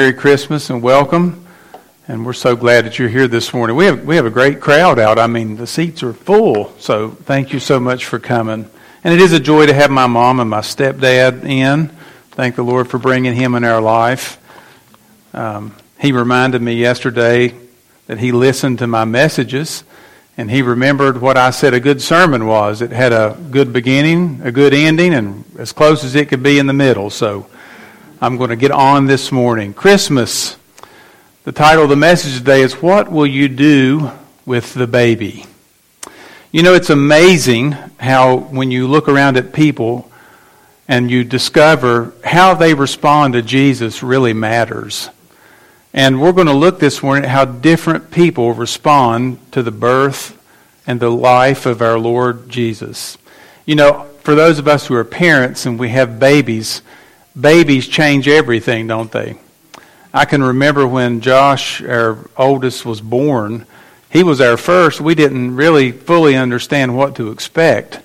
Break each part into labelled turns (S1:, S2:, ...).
S1: Merry Christmas and welcome. And we're so glad that you're here this morning. We have, we have a great crowd out. I mean, the seats are full. So thank you so much for coming. And it is a joy to have my mom and my stepdad in. Thank the Lord for bringing him in our life. Um, he reminded me yesterday that he listened to my messages and he remembered what I said a good sermon was. It had a good beginning, a good ending, and as close as it could be in the middle. So I'm going to get on this morning. Christmas. The title of the message today is What Will You Do with the Baby? You know, it's amazing how when you look around at people and you discover how they respond to Jesus really matters. And we're going to look this morning at how different people respond to the birth and the life of our Lord Jesus. You know, for those of us who are parents and we have babies, babies change everything, don't they? I can remember when Josh, our oldest, was born. He was our first. We didn't really fully understand what to expect.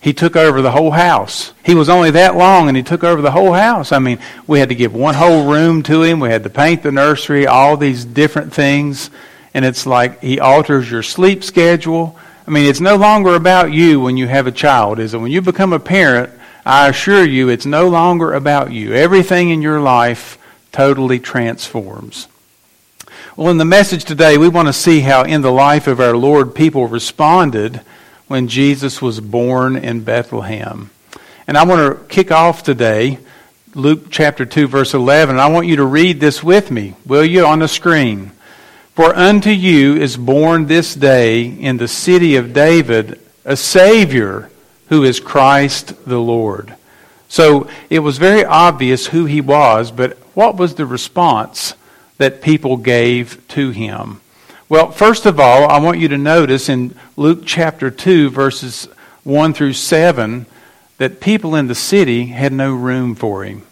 S1: He took over the whole house. He was only that long and he took over the whole house. I mean, we had to give one whole room to him. We had to paint the nursery, all these different things. And it's like he alters your sleep schedule. I mean, it's no longer about you when you have a child, is it? When you become a parent, I assure you, it's no longer about you. Everything in your life totally transforms. Well, in the message today, we want to see how in the life of our Lord people responded when Jesus was born in Bethlehem. And I want to kick off today Luke chapter 2 verse 11. I want you to read this with me, will you, on the screen. For unto you is born this day in the city of David a Savior who is Christ the Lord. So it was very obvious who he was, but what was the response that people gave to him? Well, first of all, I want you to notice in Luke chapter 2, verses 1 through 7, that people in the city had no room for him.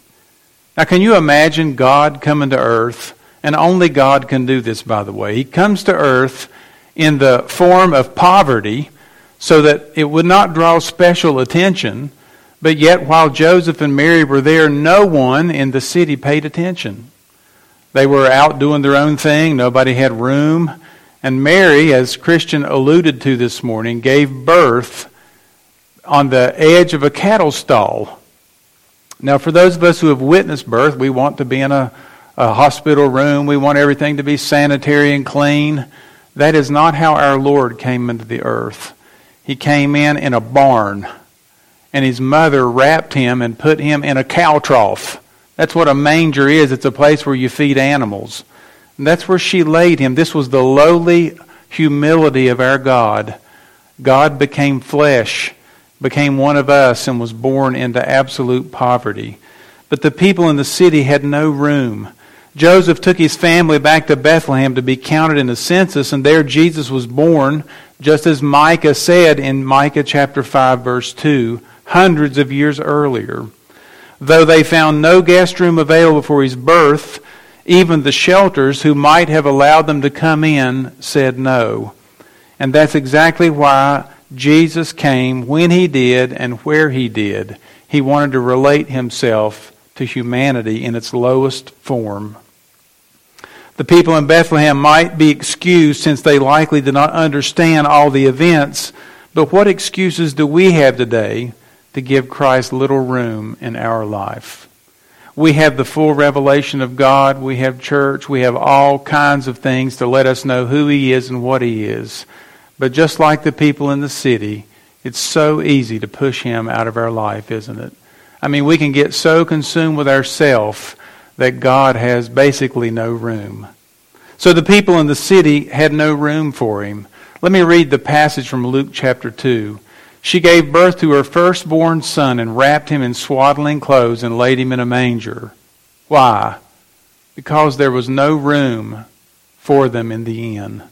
S1: Now, can you imagine God coming to earth? And only God can do this, by the way. He comes to earth in the form of poverty so that it would not draw special attention. But yet, while Joseph and Mary were there, no one in the city paid attention. They were out doing their own thing, nobody had room. And Mary, as Christian alluded to this morning, gave birth on the edge of a cattle stall. Now, for those of us who have witnessed birth, we want to be in a, a hospital room, we want everything to be sanitary and clean. That is not how our Lord came into the earth. He came in in a barn, and his mother wrapped him and put him in a cow trough. That's what a manger is. It's a place where you feed animals. And that's where she laid him. This was the lowly humility of our God. God became flesh, became one of us, and was born into absolute poverty. But the people in the city had no room. Joseph took his family back to Bethlehem to be counted in the census, and there Jesus was born, just as Micah said in Micah chapter 5, verse 2, hundreds of years earlier. Though they found no guest room available for his birth, even the shelters who might have allowed them to come in said no. And that's exactly why Jesus came when he did and where he did. He wanted to relate himself to humanity in its lowest form. The people in Bethlehem might be excused since they likely did not understand all the events, but what excuses do we have today to give Christ little room in our life? We have the full revelation of God, we have church, we have all kinds of things to let us know who He is and what He is. But just like the people in the city, it's so easy to push Him out of our life, isn't it? I mean, we can get so consumed with ourself that God has basically no room. So the people in the city had no room for him. Let me read the passage from Luke chapter 2. She gave birth to her firstborn son and wrapped him in swaddling clothes and laid him in a manger. Why? Because there was no room for them in the inn.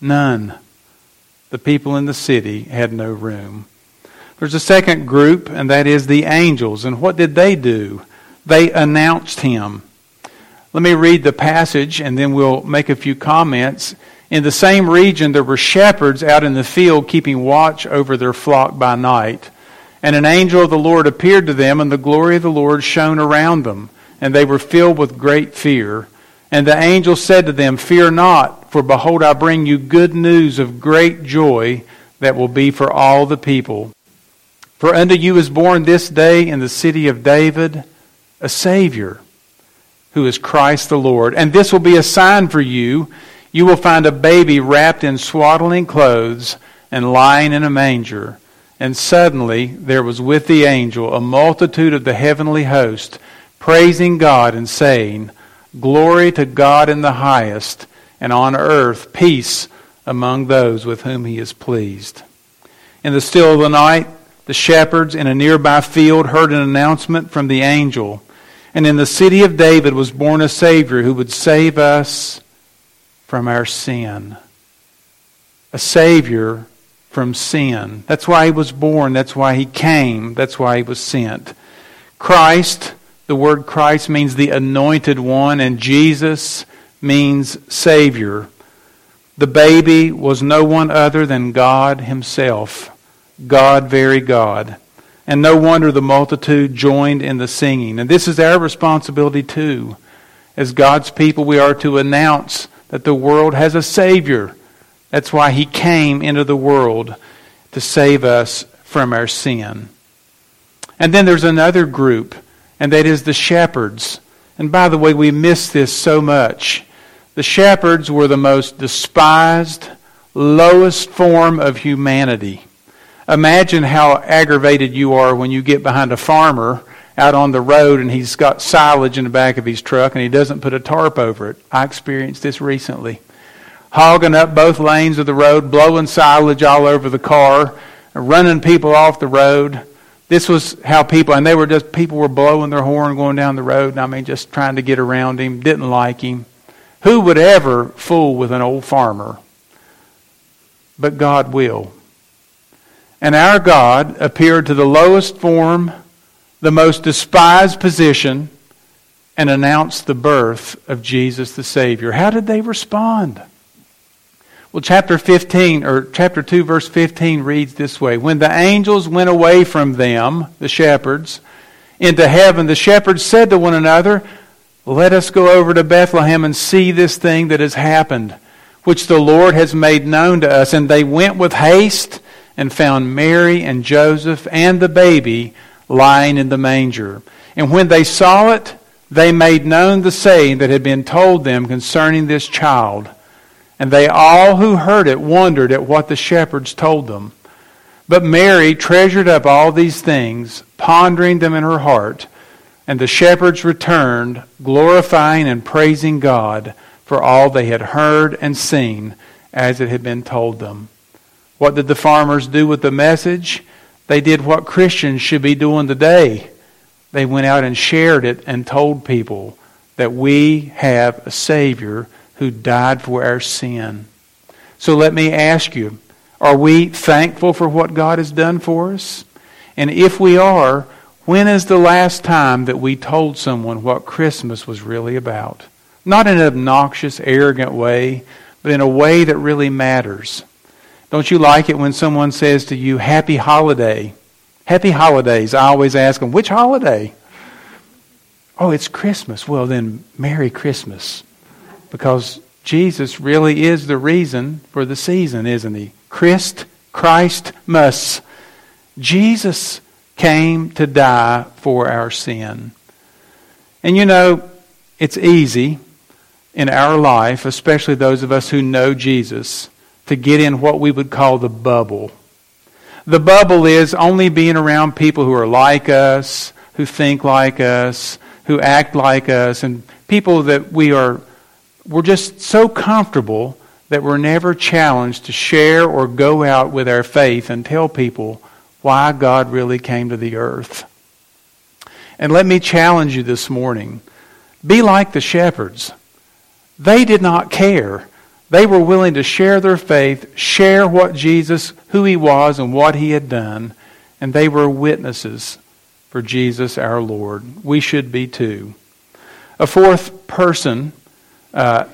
S1: None. The people in the city had no room. There's a second group, and that is the angels. And what did they do? They announced him. Let me read the passage and then we'll make a few comments. In the same region, there were shepherds out in the field keeping watch over their flock by night. And an angel of the Lord appeared to them, and the glory of the Lord shone around them. And they were filled with great fear. And the angel said to them, Fear not, for behold, I bring you good news of great joy that will be for all the people. For unto you is born this day in the city of David a Savior, who is Christ the Lord. And this will be a sign for you. You will find a baby wrapped in swaddling clothes and lying in a manger. And suddenly there was with the angel a multitude of the heavenly host, praising God and saying, Glory to God in the highest, and on earth peace among those with whom he is pleased. In the still of the night, the shepherds in a nearby field heard an announcement from the angel. And in the city of David was born a Savior who would save us from our sin. A Savior from sin. That's why he was born. That's why he came. That's why he was sent. Christ, the word Christ means the anointed one, and Jesus means Savior. The baby was no one other than God Himself, God, very God. And no wonder the multitude joined in the singing. And this is our responsibility too. As God's people, we are to announce that the world has a Savior that's why he came into the world to save us from our sin. And then there's another group, and that is the shepherds. And by the way, we miss this so much. The shepherds were the most despised, lowest form of humanity. Imagine how aggravated you are when you get behind a farmer out on the road and he's got silage in the back of his truck and he doesn't put a tarp over it. I experienced this recently hogging up both lanes of the road, blowing silage all over the car, running people off the road. This was how people, and they were just, people were blowing their horn going down the road, and I mean, just trying to get around him, didn't like him. Who would ever fool with an old farmer? But God will. And our God appeared to the lowest form, the most despised position, and announced the birth of Jesus the Savior. How did they respond? Well, chapter 15, or chapter 2, verse 15 reads this way When the angels went away from them, the shepherds, into heaven, the shepherds said to one another, Let us go over to Bethlehem and see this thing that has happened, which the Lord has made known to us. And they went with haste and found Mary and Joseph and the baby lying in the manger. And when they saw it, they made known the saying that had been told them concerning this child. And they all who heard it wondered at what the shepherds told them. But Mary treasured up all these things, pondering them in her heart. And the shepherds returned, glorifying and praising God for all they had heard and seen as it had been told them. What did the farmers do with the message? They did what Christians should be doing today. They went out and shared it and told people that we have a Savior who died for our sin. So let me ask you are we thankful for what God has done for us? And if we are, when is the last time that we told someone what Christmas was really about? Not in an obnoxious, arrogant way, but in a way that really matters. Don't you like it when someone says to you, Happy Holiday? Happy Holidays. I always ask them, Which holiday? Oh, it's Christmas. Well, then, Merry Christmas because Jesus really is the reason for the season, isn't he? Christ, Christ must. Jesus came to die for our sin. And you know, it's easy in our life, especially those of us who know Jesus, to get in what we would call the bubble. The bubble is only being around people who are like us, who think like us, who act like us, and people that we are we're just so comfortable that we're never challenged to share or go out with our faith and tell people why God really came to the earth. And let me challenge you this morning be like the shepherds. They did not care. They were willing to share their faith, share what Jesus, who he was, and what he had done, and they were witnesses for Jesus our Lord. We should be too. A fourth person uh,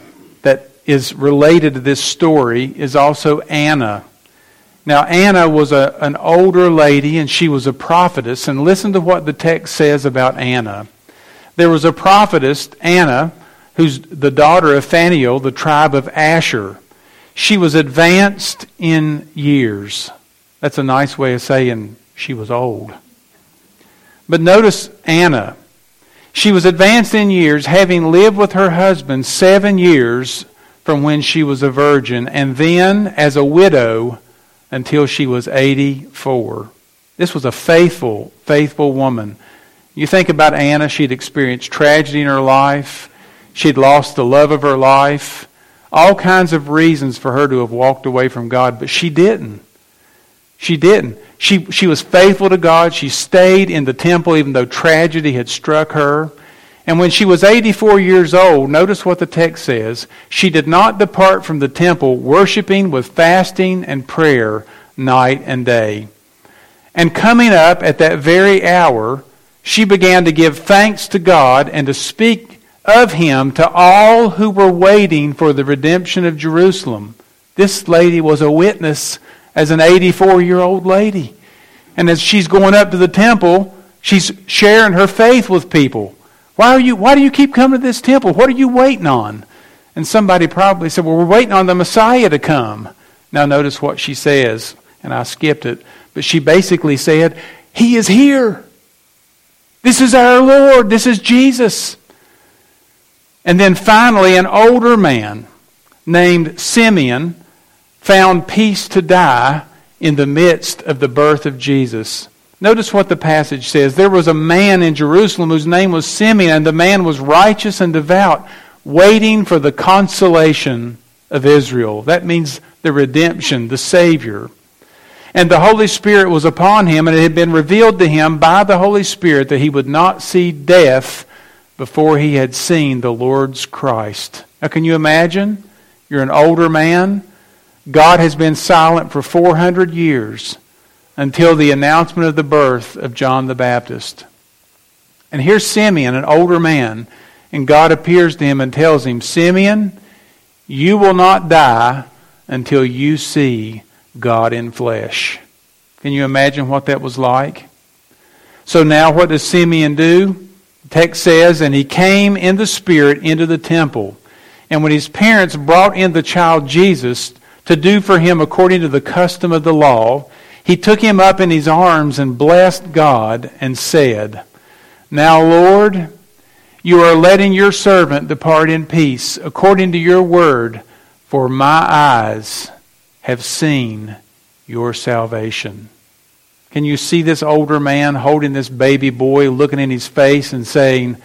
S1: that is related to this story is also Anna. Now, Anna was a, an older lady and she was a prophetess. And listen to what the text says about Anna. There was a prophetess, Anna, who's the daughter of Phanuel, the tribe of Asher. She was advanced in years. That's a nice way of saying she was old. But notice Anna. She was advanced in years, having lived with her husband seven years from when she was a virgin, and then as a widow until she was 84. This was a faithful, faithful woman. You think about Anna, she'd experienced tragedy in her life. She'd lost the love of her life. All kinds of reasons for her to have walked away from God, but she didn't. She didn't. She, she was faithful to God. She stayed in the temple even though tragedy had struck her. And when she was 84 years old, notice what the text says. She did not depart from the temple, worshiping with fasting and prayer night and day. And coming up at that very hour, she began to give thanks to God and to speak of him to all who were waiting for the redemption of Jerusalem. This lady was a witness as an 84 year old lady. And as she's going up to the temple, she's sharing her faith with people. Why, are you, why do you keep coming to this temple? What are you waiting on? And somebody probably said, Well, we're waiting on the Messiah to come. Now, notice what she says, and I skipped it. But she basically said, He is here. This is our Lord. This is Jesus. And then finally, an older man named Simeon found peace to die in the midst of the birth of Jesus. Notice what the passage says. There was a man in Jerusalem whose name was Simeon, and the man was righteous and devout, waiting for the consolation of Israel. That means the redemption, the Savior. And the Holy Spirit was upon him, and it had been revealed to him by the Holy Spirit that he would not see death before he had seen the Lord's Christ. Now, can you imagine? You're an older man. God has been silent for 400 years until the announcement of the birth of John the Baptist. And here's Simeon, an older man, and God appears to him and tells him, Simeon, you will not die until you see God in flesh. Can you imagine what that was like? So now what does Simeon do? Text says, And he came in the Spirit into the temple. And when his parents brought in the child Jesus to do for him according to the custom of the law, he took him up in his arms and blessed God and said, Now, Lord, you are letting your servant depart in peace according to your word, for my eyes have seen your salvation. Can you see this older man holding this baby boy, looking in his face and saying,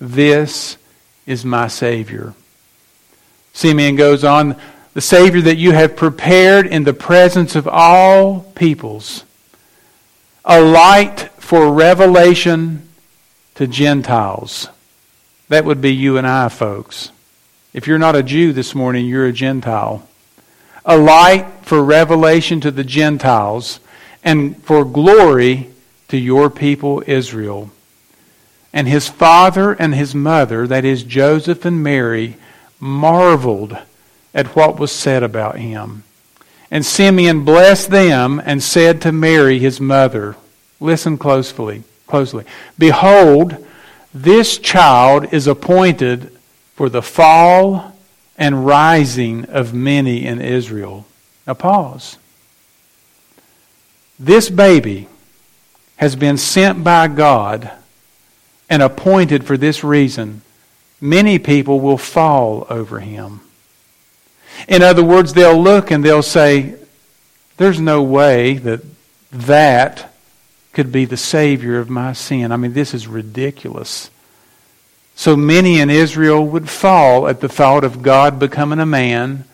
S1: This is my Savior? Simeon goes on, the Savior that you have prepared in the presence of all peoples, a light for revelation to Gentiles. That would be you and I, folks. If you're not a Jew this morning, you're a Gentile. A light for revelation to the Gentiles and for glory to your people Israel. And his father and his mother, that is Joseph and Mary, marveled at what was said about him. And Simeon blessed them and said to Mary his mother, listen closely, closely. Behold, this child is appointed for the fall and rising of many in Israel. Now pause. This baby has been sent by God and appointed for this reason. Many people will fall over him. In other words, they'll look and they'll say, There's no way that that could be the Savior of my sin. I mean, this is ridiculous. So many in Israel would fall at the thought of God becoming a man,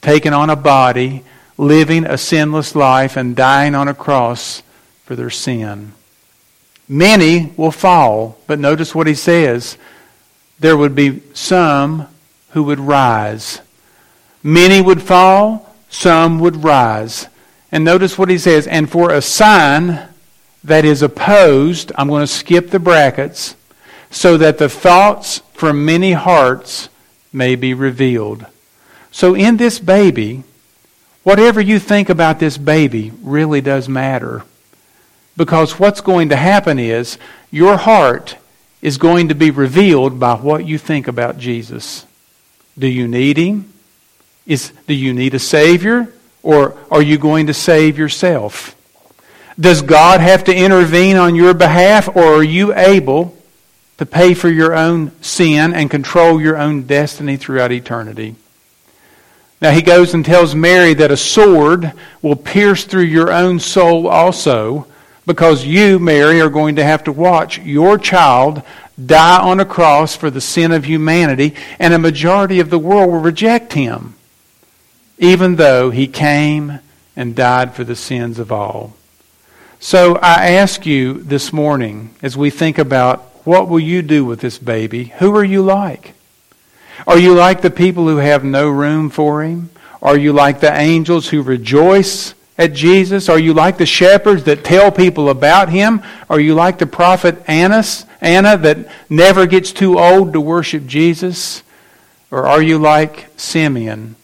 S1: taking on a body, living a sinless life and dying on a cross for their sin. Many will fall, but notice what he says. There would be some who would rise. Many would fall, some would rise. And notice what he says. And for a sign that is opposed, I'm going to skip the brackets, so that the thoughts from many hearts may be revealed. So in this baby, Whatever you think about this baby really does matter. Because what's going to happen is your heart is going to be revealed by what you think about Jesus. Do you need him? Is, do you need a Savior? Or are you going to save yourself? Does God have to intervene on your behalf, or are you able to pay for your own sin and control your own destiny throughout eternity? Now, he goes and tells Mary that a sword will pierce through your own soul also, because you, Mary, are going to have to watch your child die on a cross for the sin of humanity, and a majority of the world will reject him, even though he came and died for the sins of all. So I ask you this morning, as we think about what will you do with this baby, who are you like? Are you like the people who have no room for him? Are you like the angels who rejoice at Jesus? Are you like the shepherds that tell people about him? Are you like the prophet Annas, Anna that never gets too old to worship Jesus? Or are you like Simeon,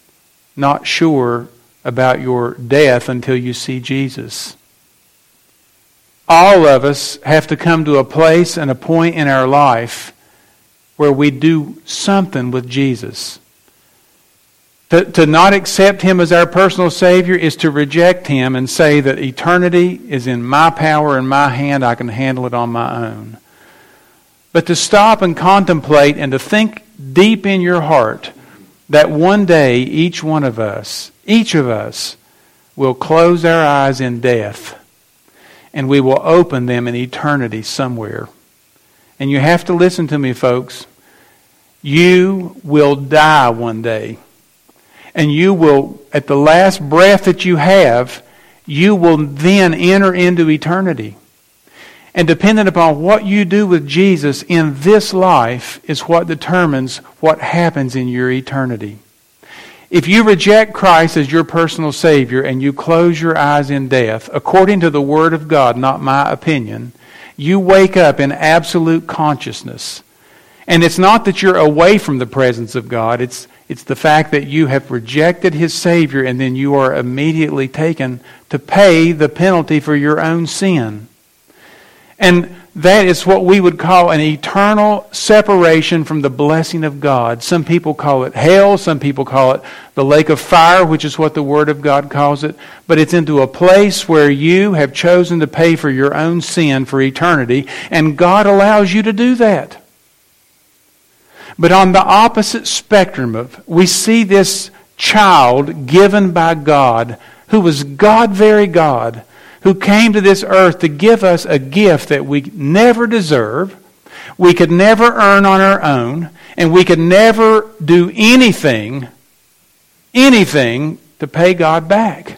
S1: not sure about your death until you see Jesus? All of us have to come to a place and a point in our life where we do something with Jesus. To, to not accept Him as our personal Savior is to reject Him and say that eternity is in my power and my hand. I can handle it on my own. But to stop and contemplate and to think deep in your heart that one day each one of us, each of us, will close our eyes in death and we will open them in eternity somewhere. And you have to listen to me, folks. You will die one day. And you will, at the last breath that you have, you will then enter into eternity. And dependent upon what you do with Jesus in this life is what determines what happens in your eternity. If you reject Christ as your personal Savior and you close your eyes in death, according to the Word of God, not my opinion, you wake up in absolute consciousness. And it's not that you're away from the presence of God, it's, it's the fact that you have rejected His Savior and then you are immediately taken to pay the penalty for your own sin. And that is what we would call an eternal separation from the blessing of God. Some people call it hell, some people call it the lake of fire, which is what the Word of God calls it. But it's into a place where you have chosen to pay for your own sin for eternity, and God allows you to do that. But on the opposite spectrum of, we see this child given by God, who was God, very God who came to this earth to give us a gift that we never deserve, we could never earn on our own, and we could never do anything, anything to pay God back.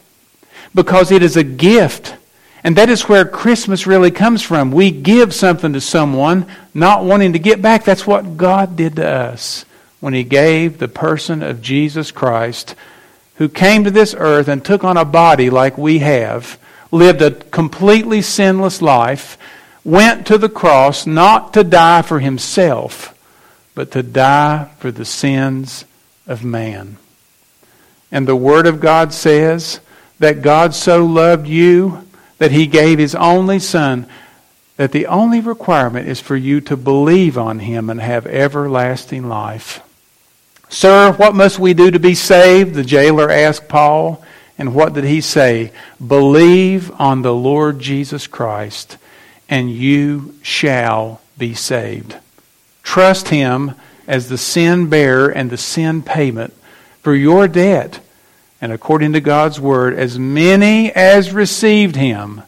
S1: Because it is a gift. And that is where Christmas really comes from. We give something to someone, not wanting to get back. That's what God did to us when He gave the person of Jesus Christ, who came to this earth and took on a body like we have lived a completely sinless life, went to the cross not to die for himself, but to die for the sins of man. And the Word of God says that God so loved you that he gave his only Son, that the only requirement is for you to believe on him and have everlasting life. Sir, what must we do to be saved? The jailer asked Paul. And what did he say? Believe on the Lord Jesus Christ, and you shall be saved. Trust him as the sin bearer and the sin payment for your debt. And according to God's word, as many as received him,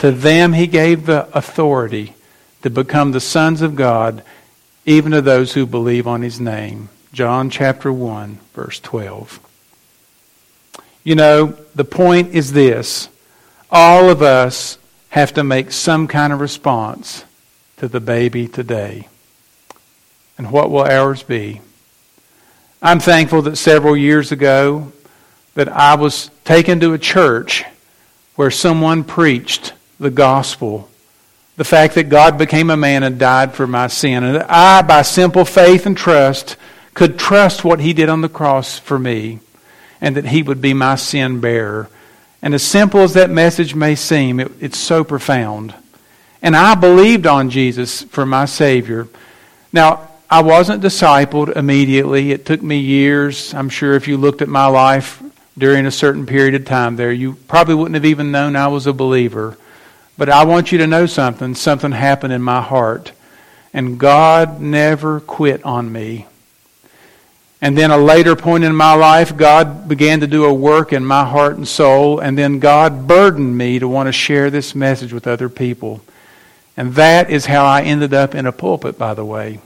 S1: to them he gave the authority to become the sons of God, even to those who believe on his name. John chapter 1, verse 12. You know, the point is this all of us have to make some kind of response to the baby today. And what will ours be? I'm thankful that several years ago that I was taken to a church where someone preached the gospel. The fact that God became a man and died for my sin. And that I, by simple faith and trust, could trust what he did on the cross for me and that he would be my sin bearer. And as simple as that message may seem, it, it's so profound. And I believed on Jesus for my Savior. Now, I wasn't discipled immediately. It took me years. I'm sure if you looked at my life during a certain period of time there, you probably wouldn't have even known I was a believer. But I want you to know something. Something happened in my heart. And God never quit on me. And then a later point in my life, God began to do a work in my heart and soul. And then God burdened me to want to share this message with other people. And that is how I ended up in a pulpit, by the way.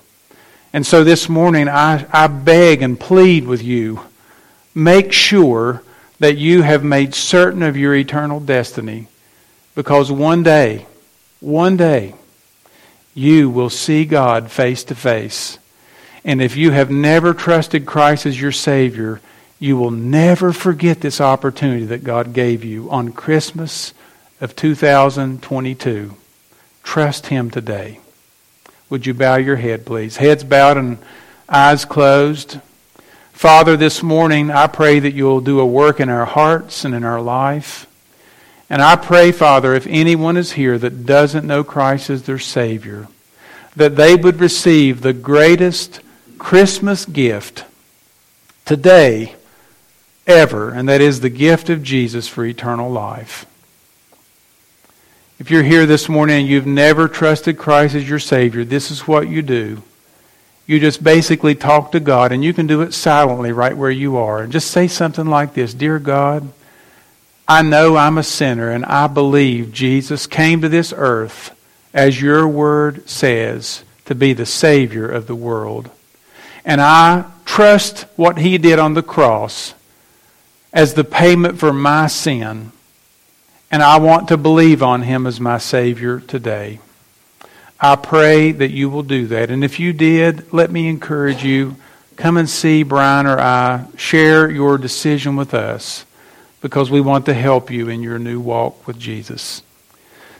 S1: And so this morning, I, I beg and plead with you make sure that you have made certain of your eternal destiny. Because one day, one day, you will see God face to face. And if you have never trusted Christ as your Savior, you will never forget this opportunity that God gave you on Christmas of 2022. Trust Him today. Would you bow your head, please? Heads bowed and eyes closed. Father, this morning I pray that you'll do a work in our hearts and in our life. And I pray, Father, if anyone is here that doesn't know Christ as their Savior, that they would receive the greatest Christmas gift today ever, and that is the gift of Jesus for eternal life. If you're here this morning and you've never trusted Christ as your Savior, this is what you do. You just basically talk to God, and you can do it silently right where you are. And just say something like this Dear God, I know I'm a sinner, and I believe Jesus came to this earth, as your word says, to be the Savior of the world. And I trust what he did on the cross as the payment for my sin. And I want to believe on him as my Savior today. I pray that you will do that. And if you did, let me encourage you come and see Brian or I. Share your decision with us because we want to help you in your new walk with Jesus.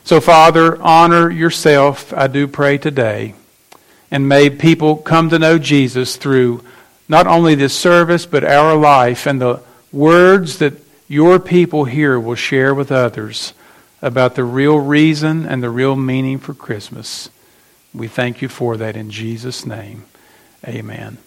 S1: So, Father, honor yourself, I do pray today. And may people come to know Jesus through not only this service, but our life and the words that your people here will share with others about the real reason and the real meaning for Christmas. We thank you for that in Jesus' name. Amen.